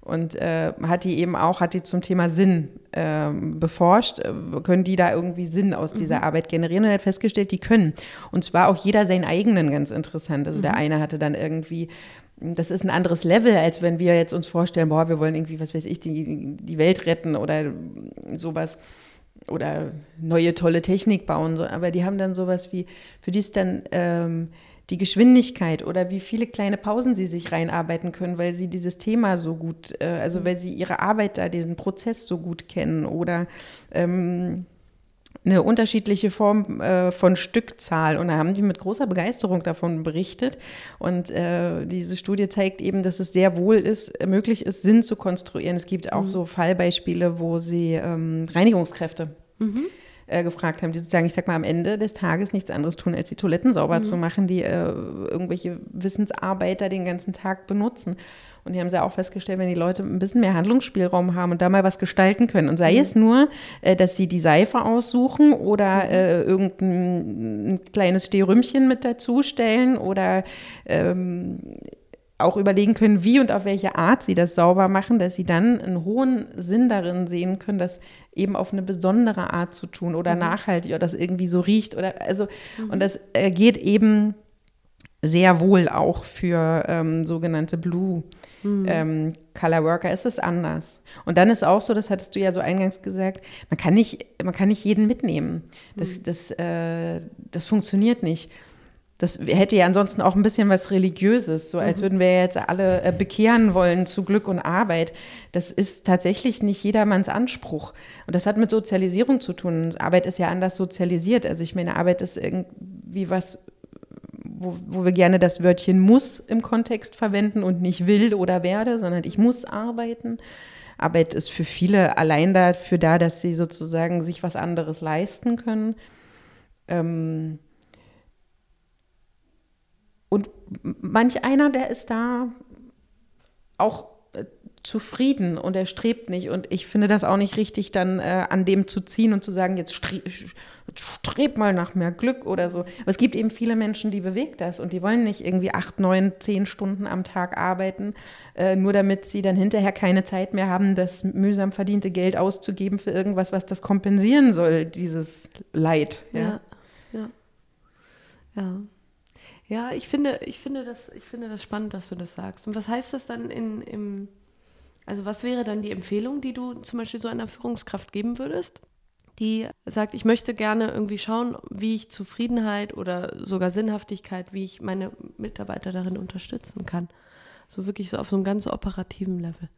Und äh, hat die eben auch, hat die zum Thema Sinn ähm, beforscht, äh, können die da irgendwie Sinn aus dieser mhm. Arbeit generieren und hat festgestellt, die können. Und zwar auch jeder seinen eigenen ganz interessant. Also der mhm. eine hatte dann irgendwie das ist ein anderes Level, als wenn wir jetzt uns vorstellen, boah, wir wollen irgendwie, was weiß ich, die, die Welt retten oder sowas oder neue tolle Technik bauen. So. Aber die haben dann sowas wie, für die ist dann ähm, die Geschwindigkeit oder wie viele kleine Pausen sie sich reinarbeiten können, weil sie dieses Thema so gut, äh, also weil sie ihre Arbeit da, diesen Prozess so gut kennen oder ähm, eine unterschiedliche Form äh, von Stückzahl. Und da haben die mit großer Begeisterung davon berichtet. Und äh, diese Studie zeigt eben, dass es sehr wohl ist, möglich ist, Sinn zu konstruieren. Es gibt auch mhm. so Fallbeispiele, wo sie ähm, Reinigungskräfte mhm. äh, gefragt haben, die sozusagen, ich sag mal, am Ende des Tages nichts anderes tun, als die Toiletten sauber mhm. zu machen, die äh, irgendwelche Wissensarbeiter den ganzen Tag benutzen. Und hier haben sie auch festgestellt, wenn die Leute ein bisschen mehr Handlungsspielraum haben und da mal was gestalten können. Und sei mhm. es nur, äh, dass sie die Seife aussuchen oder mhm. äh, irgendein kleines Stehrümchen mit dazustellen oder ähm, auch überlegen können, wie und auf welche Art sie das sauber machen, dass sie dann einen hohen Sinn darin sehen können, das eben auf eine besondere Art zu tun oder mhm. nachhaltig oder das irgendwie so riecht oder also mhm. und das geht eben sehr wohl auch für ähm, sogenannte Blue mhm. ähm, Color Worker ist es anders. Und dann ist auch so, das hattest du ja so eingangs gesagt, man kann nicht, man kann nicht jeden mitnehmen. Das, mhm. das, äh, das funktioniert nicht. das hätte ja ansonsten auch ein bisschen was Religiöses, so als mhm. würden wir jetzt alle äh, bekehren wollen zu Glück und Arbeit. Das ist tatsächlich nicht jedermanns Anspruch. Und das hat mit Sozialisierung zu tun. Arbeit ist ja anders sozialisiert. Also ich meine, Arbeit ist irgendwie was, wo, wo wir gerne das Wörtchen muss im Kontext verwenden und nicht will oder werde, sondern ich muss arbeiten. Arbeit ist für viele allein dafür da, dass sie sozusagen sich was anderes leisten können. Ähm, und manch einer, der ist da auch zufrieden und er strebt nicht. Und ich finde das auch nicht richtig, dann äh, an dem zu ziehen und zu sagen, jetzt stre streb mal nach mehr Glück oder so. Aber es gibt eben viele Menschen, die bewegt das und die wollen nicht irgendwie acht, neun, zehn Stunden am Tag arbeiten, äh, nur damit sie dann hinterher keine Zeit mehr haben, das mühsam verdiente Geld auszugeben für irgendwas, was das kompensieren soll, dieses Leid. Ja, ja. ja. ja. Ja, ich finde, ich finde das, ich finde das spannend, dass du das sagst. Und was heißt das dann in, im, also was wäre dann die Empfehlung, die du zum Beispiel so einer Führungskraft geben würdest? die sagt, ich möchte gerne irgendwie schauen, wie ich Zufriedenheit oder sogar Sinnhaftigkeit, wie ich meine Mitarbeiter darin unterstützen kann. So wirklich so auf so einem ganz operativen Level.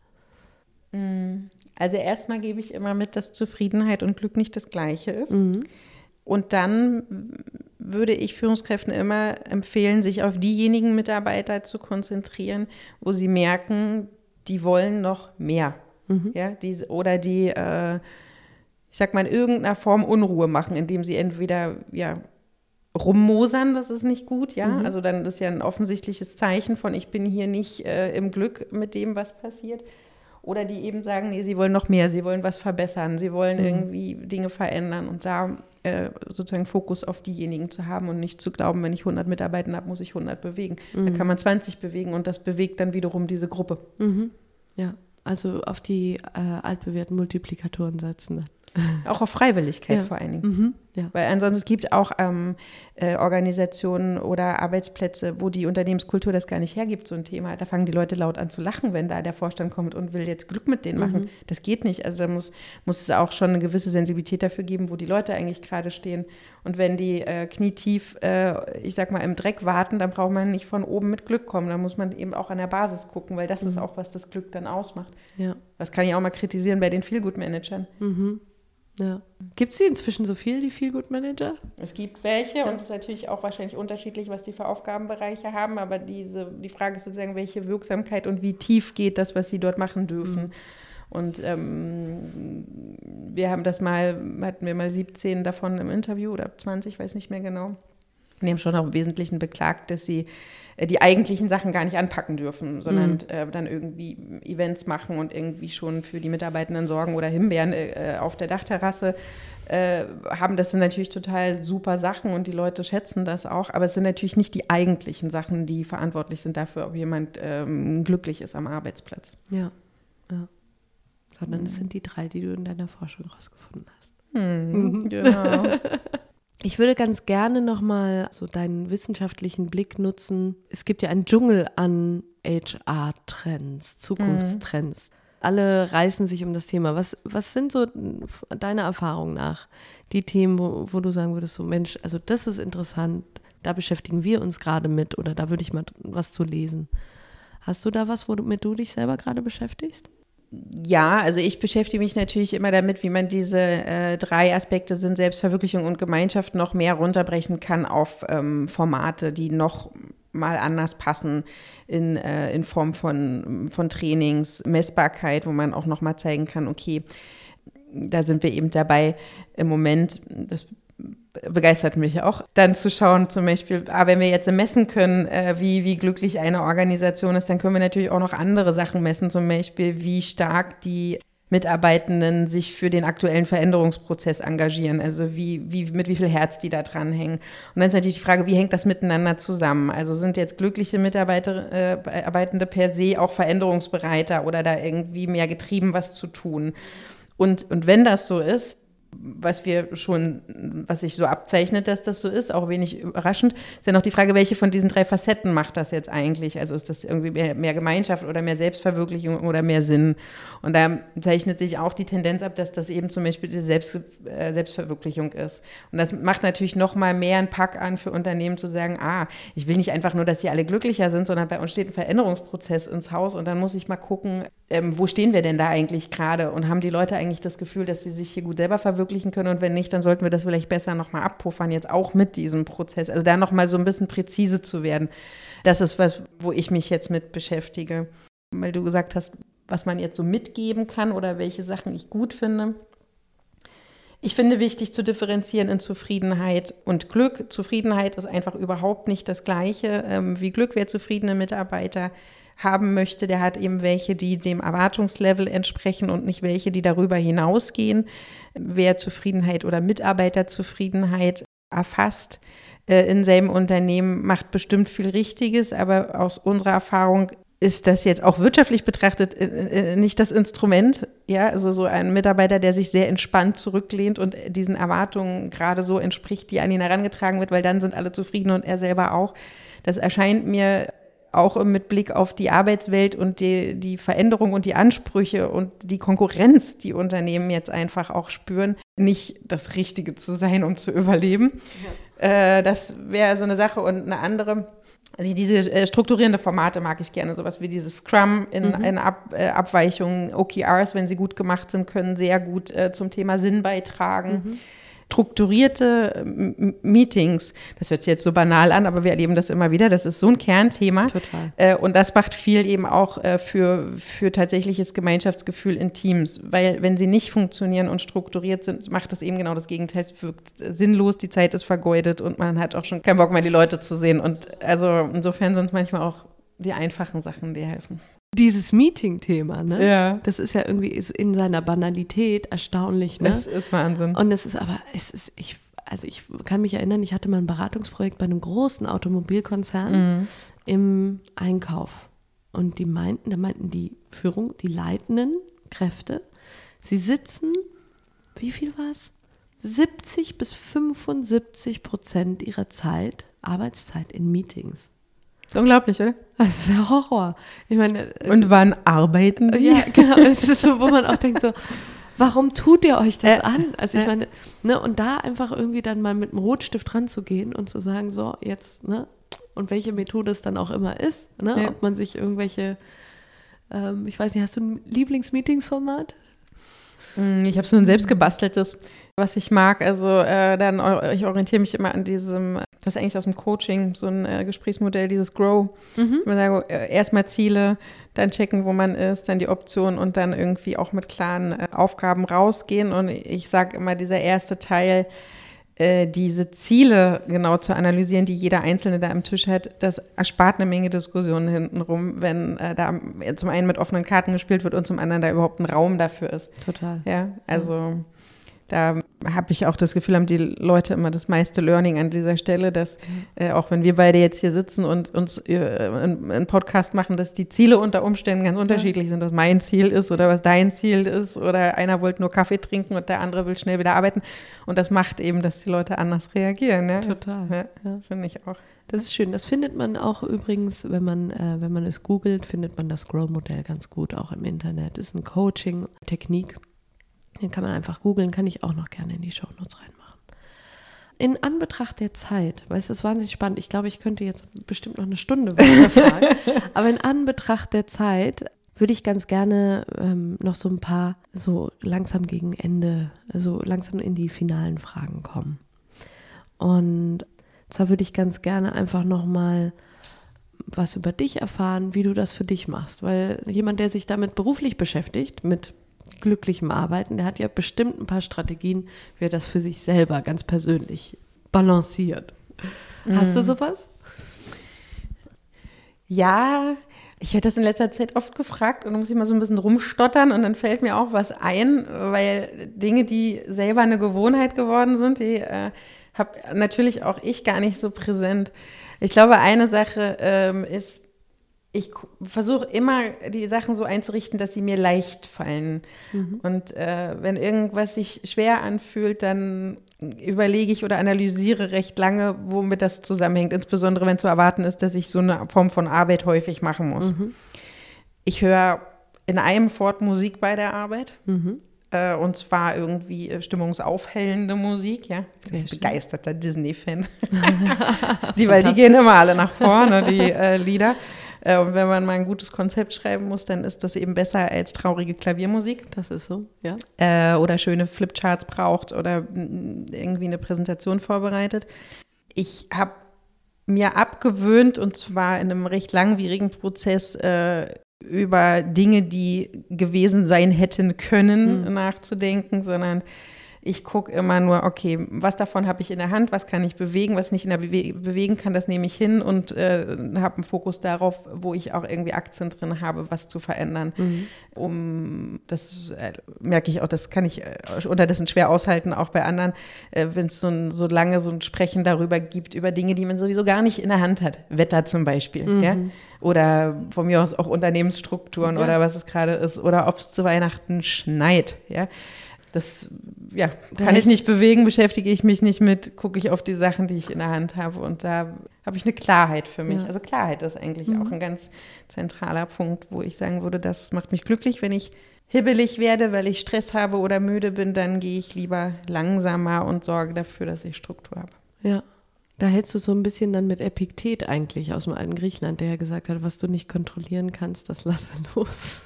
Mm. Also erstmal gebe ich immer mit, dass Zufriedenheit und Glück nicht das gleiche ist. Mhm. Und dann würde ich Führungskräften immer empfehlen, sich auf diejenigen Mitarbeiter zu konzentrieren, wo sie merken, die wollen noch mehr. Mhm. Ja, die, oder die, äh, ich sag mal, in irgendeiner Form Unruhe machen, indem sie entweder ja, rummosern, das ist nicht gut, ja. Mhm. Also dann ist ja ein offensichtliches Zeichen von, ich bin hier nicht äh, im Glück mit dem, was passiert. Oder die eben sagen, nee, sie wollen noch mehr, sie wollen was verbessern, sie wollen mhm. irgendwie Dinge verändern. Und da äh, sozusagen Fokus auf diejenigen zu haben und nicht zu glauben, wenn ich 100 Mitarbeiter habe, muss ich 100 bewegen. Mhm. Dann kann man 20 bewegen und das bewegt dann wiederum diese Gruppe. Mhm. Ja, also auf die äh, altbewährten Multiplikatoren setzen. Auch auf Freiwilligkeit ja. vor allen Dingen. Mhm, ja. Weil ansonsten es gibt auch ähm, äh, Organisationen oder Arbeitsplätze, wo die Unternehmenskultur das gar nicht hergibt, so ein Thema. Da fangen die Leute laut an zu lachen, wenn da der Vorstand kommt und will jetzt Glück mit denen machen. Mhm. Das geht nicht. Also da muss, muss es auch schon eine gewisse Sensibilität dafür geben, wo die Leute eigentlich gerade stehen. Und wenn die äh, knietief, äh, ich sag mal, im Dreck warten, dann braucht man nicht von oben mit Glück kommen. Da muss man eben auch an der Basis gucken, weil das mhm. ist auch, was das Glück dann ausmacht. Ja. Das kann ich auch mal kritisieren bei den Feelgood-Managern. Mhm. Ja. Gibt es die inzwischen so viel, die Feel Good Manager? Es gibt welche ja. und es ist natürlich auch wahrscheinlich unterschiedlich, was die für Aufgabenbereiche haben, aber diese, die Frage ist sozusagen, welche Wirksamkeit und wie tief geht das, was sie dort machen dürfen. Mhm. Und ähm, wir haben das mal, hatten wir mal 17 davon im Interview oder 20, weiß nicht mehr genau. Die haben schon auch im Wesentlichen beklagt, dass sie die eigentlichen Sachen gar nicht anpacken dürfen, sondern mhm. äh, dann irgendwie Events machen und irgendwie schon für die Mitarbeitenden sorgen oder Himbeeren äh, auf der Dachterrasse äh, haben. Das sind natürlich total super Sachen und die Leute schätzen das auch, aber es sind natürlich nicht die eigentlichen Sachen, die verantwortlich sind dafür, ob jemand ähm, glücklich ist am Arbeitsplatz. Ja, ja. Sondern es mhm. sind die drei, die du in deiner Forschung rausgefunden hast. Mhm, genau. Ich würde ganz gerne nochmal so deinen wissenschaftlichen Blick nutzen. Es gibt ja einen Dschungel an HR-Trends, Zukunftstrends. Mhm. Alle reißen sich um das Thema. Was, was sind so deiner Erfahrung nach die Themen, wo, wo du sagen würdest, so Mensch, also das ist interessant, da beschäftigen wir uns gerade mit oder da würde ich mal was zu lesen. Hast du da was, womit du dich selber gerade beschäftigst? Ja, also ich beschäftige mich natürlich immer damit, wie man diese äh, drei Aspekte sind Selbstverwirklichung und Gemeinschaft noch mehr runterbrechen kann auf ähm, Formate, die noch mal anders passen in, äh, in Form von, von Trainings, Messbarkeit, wo man auch noch mal zeigen kann, okay, da sind wir eben dabei im Moment, das begeistert mich auch, dann zu schauen, zum Beispiel, ah, wenn wir jetzt messen können, äh, wie, wie glücklich eine Organisation ist, dann können wir natürlich auch noch andere Sachen messen, zum Beispiel, wie stark die Mitarbeitenden sich für den aktuellen Veränderungsprozess engagieren, also wie, wie, mit wie viel Herz die da dranhängen. Und dann ist natürlich die Frage, wie hängt das miteinander zusammen? Also sind jetzt glückliche Mitarbeitende äh, per se auch veränderungsbereiter oder da irgendwie mehr getrieben, was zu tun? Und, und wenn das so ist, was wir schon, was sich so abzeichnet, dass das so ist, auch wenig überraschend, ist ja noch die Frage, welche von diesen drei Facetten macht das jetzt eigentlich? Also ist das irgendwie mehr, mehr Gemeinschaft oder mehr Selbstverwirklichung oder mehr Sinn? Und da zeichnet sich auch die Tendenz ab, dass das eben zum Beispiel die Selbst, äh, Selbstverwirklichung ist. Und das macht natürlich noch mal mehr einen Pack an für Unternehmen zu sagen, ah, ich will nicht einfach nur, dass sie alle glücklicher sind, sondern bei uns steht ein Veränderungsprozess ins Haus und dann muss ich mal gucken, ähm, wo stehen wir denn da eigentlich gerade und haben die Leute eigentlich das Gefühl, dass sie sich hier gut selber verwirklichen können und wenn nicht, dann sollten wir das vielleicht besser nochmal abpuffern, jetzt auch mit diesem Prozess. Also da nochmal so ein bisschen präzise zu werden. Das ist was, wo ich mich jetzt mit beschäftige. Weil du gesagt hast, was man jetzt so mitgeben kann oder welche Sachen ich gut finde. Ich finde wichtig zu differenzieren in Zufriedenheit und Glück. Zufriedenheit ist einfach überhaupt nicht das Gleiche ähm, wie Glück. Wer zufriedene Mitarbeiter haben möchte, der hat eben welche, die dem Erwartungslevel entsprechen und nicht welche, die darüber hinausgehen. Wer Zufriedenheit oder Mitarbeiterzufriedenheit erfasst äh, in seinem Unternehmen, macht bestimmt viel Richtiges, aber aus unserer Erfahrung ist das jetzt auch wirtschaftlich betrachtet äh, äh, nicht das Instrument. Ja, also so ein Mitarbeiter, der sich sehr entspannt zurücklehnt und diesen Erwartungen gerade so entspricht, die an ihn herangetragen wird, weil dann sind alle zufrieden und er selber auch. Das erscheint mir auch mit Blick auf die Arbeitswelt und die, die Veränderung und die Ansprüche und die Konkurrenz, die Unternehmen jetzt einfach auch spüren, nicht das Richtige zu sein, um zu überleben. Ja. Äh, das wäre so eine Sache und eine andere. Also diese äh, strukturierende Formate mag ich gerne, sowas wie dieses Scrum in, mhm. in Ab, äh, Abweichungen, OKRs, wenn sie gut gemacht sind, können sehr gut äh, zum Thema Sinn beitragen. Mhm strukturierte Meetings. Das hört sich jetzt so banal an, aber wir erleben das immer wieder. Das ist so ein Kernthema. Total. Äh, und das macht viel eben auch äh, für, für tatsächliches Gemeinschaftsgefühl in Teams. Weil wenn sie nicht funktionieren und strukturiert sind, macht das eben genau das Gegenteil. Es wirkt sinnlos, die Zeit ist vergeudet und man hat auch schon keinen Bock mehr, die Leute zu sehen. Und also insofern sind manchmal auch die einfachen Sachen, die helfen dieses Meeting-Thema, ne? Ja. Das ist ja irgendwie in seiner Banalität erstaunlich, ne? Das ist Wahnsinn. Und es ist aber, es ist, ich, also ich kann mich erinnern, ich hatte mal ein Beratungsprojekt bei einem großen Automobilkonzern mhm. im Einkauf. Und die meinten, da meinten die Führung, die leitenden Kräfte, sie sitzen, wie viel war es? 70 bis 75 Prozent ihrer Zeit, Arbeitszeit in Meetings. Ist unglaublich, oder? Das ist der Horror. Ich meine, und wann arbeiten die? Ja, genau. Es ist so, wo man auch denkt so, warum tut ihr euch das äh, an? Also ich äh. meine, ne, und da einfach irgendwie dann mal mit einem Rotstift ranzugehen und zu sagen, so, jetzt, ne, und welche Methode es dann auch immer ist, ne, ja. ob man sich irgendwelche, ähm, ich weiß nicht, hast du ein Lieblingsmeetingsformat? Mm, ich habe so ein selbstgebasteltes, was ich mag. Also äh, dann, ich orientiere mich immer an diesem das ist eigentlich aus dem Coaching so ein äh, Gesprächsmodell, dieses Grow. Mhm. Man sagt, äh, erstmal Ziele, dann checken, wo man ist, dann die Optionen und dann irgendwie auch mit klaren äh, Aufgaben rausgehen. Und ich sage immer, dieser erste Teil, äh, diese Ziele genau zu analysieren, die jeder Einzelne da am Tisch hat, das erspart eine Menge Diskussionen hintenrum, wenn äh, da zum einen mit offenen Karten gespielt wird und zum anderen da überhaupt ein Raum dafür ist. Total. Ja, also da habe ich auch das Gefühl, haben die Leute immer das meiste Learning an dieser Stelle, dass äh, auch wenn wir beide jetzt hier sitzen und uns äh, einen Podcast machen, dass die Ziele unter Umständen ganz unterschiedlich sind, was mein Ziel ist oder was dein Ziel ist oder einer wollte nur Kaffee trinken und der andere will schnell wieder arbeiten und das macht eben, dass die Leute anders reagieren. Ja? Total. Ja, ja. Finde ich auch. Das ist schön. Das findet man auch übrigens, wenn man, äh, wenn man es googelt, findet man das Grow-Modell ganz gut auch im Internet. Das ist eine Coaching-Technik den kann man einfach googeln, kann ich auch noch gerne in die Shownotes reinmachen. In Anbetracht der Zeit, weil es ist wahnsinnig spannend, ich glaube, ich könnte jetzt bestimmt noch eine Stunde weiterfragen, aber in Anbetracht der Zeit würde ich ganz gerne ähm, noch so ein paar so langsam gegen Ende, so langsam in die finalen Fragen kommen. Und zwar würde ich ganz gerne einfach noch mal was über dich erfahren, wie du das für dich machst, weil jemand, der sich damit beruflich beschäftigt, mit glücklichem Arbeiten, der hat ja bestimmt ein paar Strategien, wie er das für sich selber ganz persönlich balanciert. Hast du mhm. sowas? Ja, ich werde das in letzter Zeit oft gefragt und dann muss ich mal so ein bisschen rumstottern und dann fällt mir auch was ein, weil Dinge, die selber eine Gewohnheit geworden sind, die äh, habe natürlich auch ich gar nicht so präsent. Ich glaube, eine Sache ähm, ist ich versuche immer, die Sachen so einzurichten, dass sie mir leicht fallen. Mhm. Und äh, wenn irgendwas sich schwer anfühlt, dann überlege ich oder analysiere recht lange, womit das zusammenhängt. Insbesondere wenn zu erwarten ist, dass ich so eine Form von Arbeit häufig machen muss. Mhm. Ich höre in einem Fort Musik bei der Arbeit. Mhm. Äh, und zwar irgendwie äh, stimmungsaufhellende Musik, ja. Begeisterter Disney-Fan. die, weil die gehen immer alle nach vorne, die äh, Lieder. Äh, und wenn man mal ein gutes Konzept schreiben muss, dann ist das eben besser als traurige Klaviermusik. Das ist so, ja. Äh, oder schöne Flipcharts braucht oder mm, irgendwie eine Präsentation vorbereitet. Ich habe mir abgewöhnt, und zwar in einem recht langwierigen Prozess, äh, über Dinge, die gewesen sein hätten können, mhm. nachzudenken, sondern ich gucke immer nur, okay, was davon habe ich in der Hand, was kann ich bewegen, was ich nicht in der Bewe bewegen kann, das nehme ich hin und äh, habe einen Fokus darauf, wo ich auch irgendwie Aktien drin habe, was zu verändern. Mhm. Um das äh, merke ich auch, das kann ich äh, unterdessen schwer aushalten, auch bei anderen, äh, wenn es so, so lange so ein Sprechen darüber gibt, über Dinge, die man sowieso gar nicht in der Hand hat. Wetter zum Beispiel, mhm. ja oder von mir aus auch Unternehmensstrukturen ja. oder was es gerade ist oder ob es zu Weihnachten schneit. Ja, das ja, kann ich nicht bewegen, beschäftige ich mich nicht mit, gucke ich auf die Sachen, die ich in der Hand habe und da habe ich eine Klarheit für mich. Ja. Also Klarheit ist eigentlich mhm. auch ein ganz zentraler Punkt, wo ich sagen würde, das macht mich glücklich, wenn ich hibbelig werde, weil ich Stress habe oder müde bin, dann gehe ich lieber langsamer und sorge dafür, dass ich Struktur habe. Ja. Da hältst du so ein bisschen dann mit Epiktet eigentlich aus dem alten Griechenland, der ja gesagt hat, was du nicht kontrollieren kannst, das lasse los.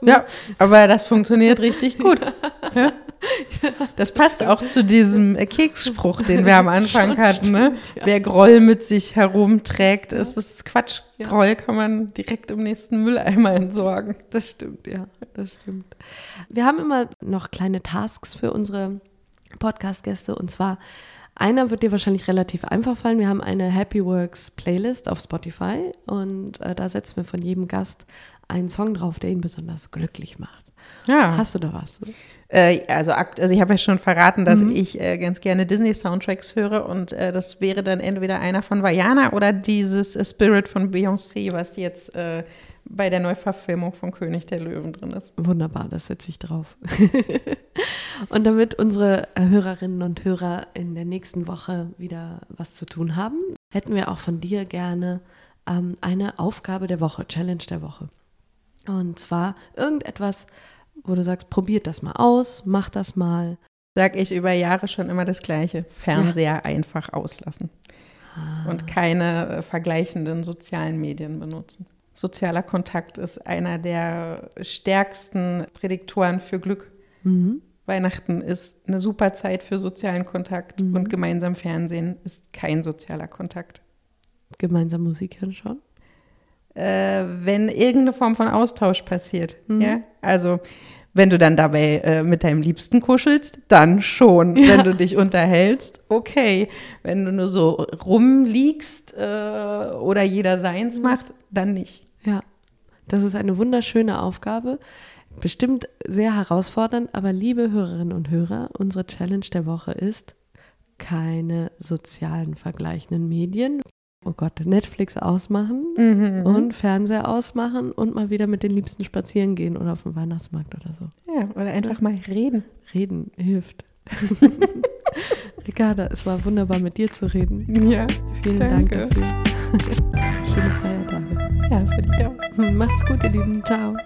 Ja, aber das funktioniert richtig gut. Ja. Das passt auch zu diesem Keksspruch, den wir am Anfang hatten. Ne? Wer Groll mit sich herumträgt, ist es Quatsch. Groll kann man direkt im nächsten Mülleimer entsorgen. Das stimmt, ja, das stimmt. Wir haben immer noch kleine Tasks für unsere Podcast-Gäste und zwar einer wird dir wahrscheinlich relativ einfach fallen. Wir haben eine Happy Works Playlist auf Spotify und äh, da setzen wir von jedem Gast einen Song drauf, der ihn besonders glücklich macht. Ja. Hast du da was? Äh, also, also ich habe ja schon verraten, dass mhm. ich äh, ganz gerne Disney-Soundtracks höre und äh, das wäre dann entweder einer von Vajana oder dieses Spirit von Beyoncé, was jetzt äh, bei der Neuverfilmung von König der Löwen drin ist. Wunderbar, das setze ich drauf. und damit unsere Hörerinnen und Hörer in der nächsten Woche wieder was zu tun haben, hätten wir auch von dir gerne ähm, eine Aufgabe der Woche, Challenge der Woche. Und zwar irgendetwas, wo du sagst, probiert das mal aus, mach das mal. Sag ich über Jahre schon immer das Gleiche. Fernseher ja. einfach auslassen. Ah. Und keine äh, vergleichenden sozialen Medien benutzen. Sozialer Kontakt ist einer der stärksten Prädiktoren für Glück. Mhm. Weihnachten ist eine super Zeit für sozialen Kontakt mhm. und gemeinsam Fernsehen ist kein sozialer Kontakt. Gemeinsam Musik hören schon? Äh, wenn irgendeine Form von Austausch passiert. Mhm. Ja? Also wenn du dann dabei äh, mit deinem Liebsten kuschelst, dann schon. Ja. Wenn du dich unterhältst, okay. Wenn du nur so rumliegst äh, oder jeder seins macht, dann nicht. Ja, das ist eine wunderschöne Aufgabe. Bestimmt sehr herausfordernd, aber liebe Hörerinnen und Hörer, unsere Challenge der Woche ist keine sozialen vergleichenden Medien. Oh Gott, Netflix ausmachen mhm. und Fernseher ausmachen und mal wieder mit den Liebsten spazieren gehen oder auf den Weihnachtsmarkt oder so. Ja, oder einfach mal reden. Reden hilft. Ricarda, es war wunderbar mit dir zu reden. Ja. Vielen danke. Dank dafür. Schöne Feiertage. Ja, für dich auch. Macht's gut, ihr Lieben. Ciao.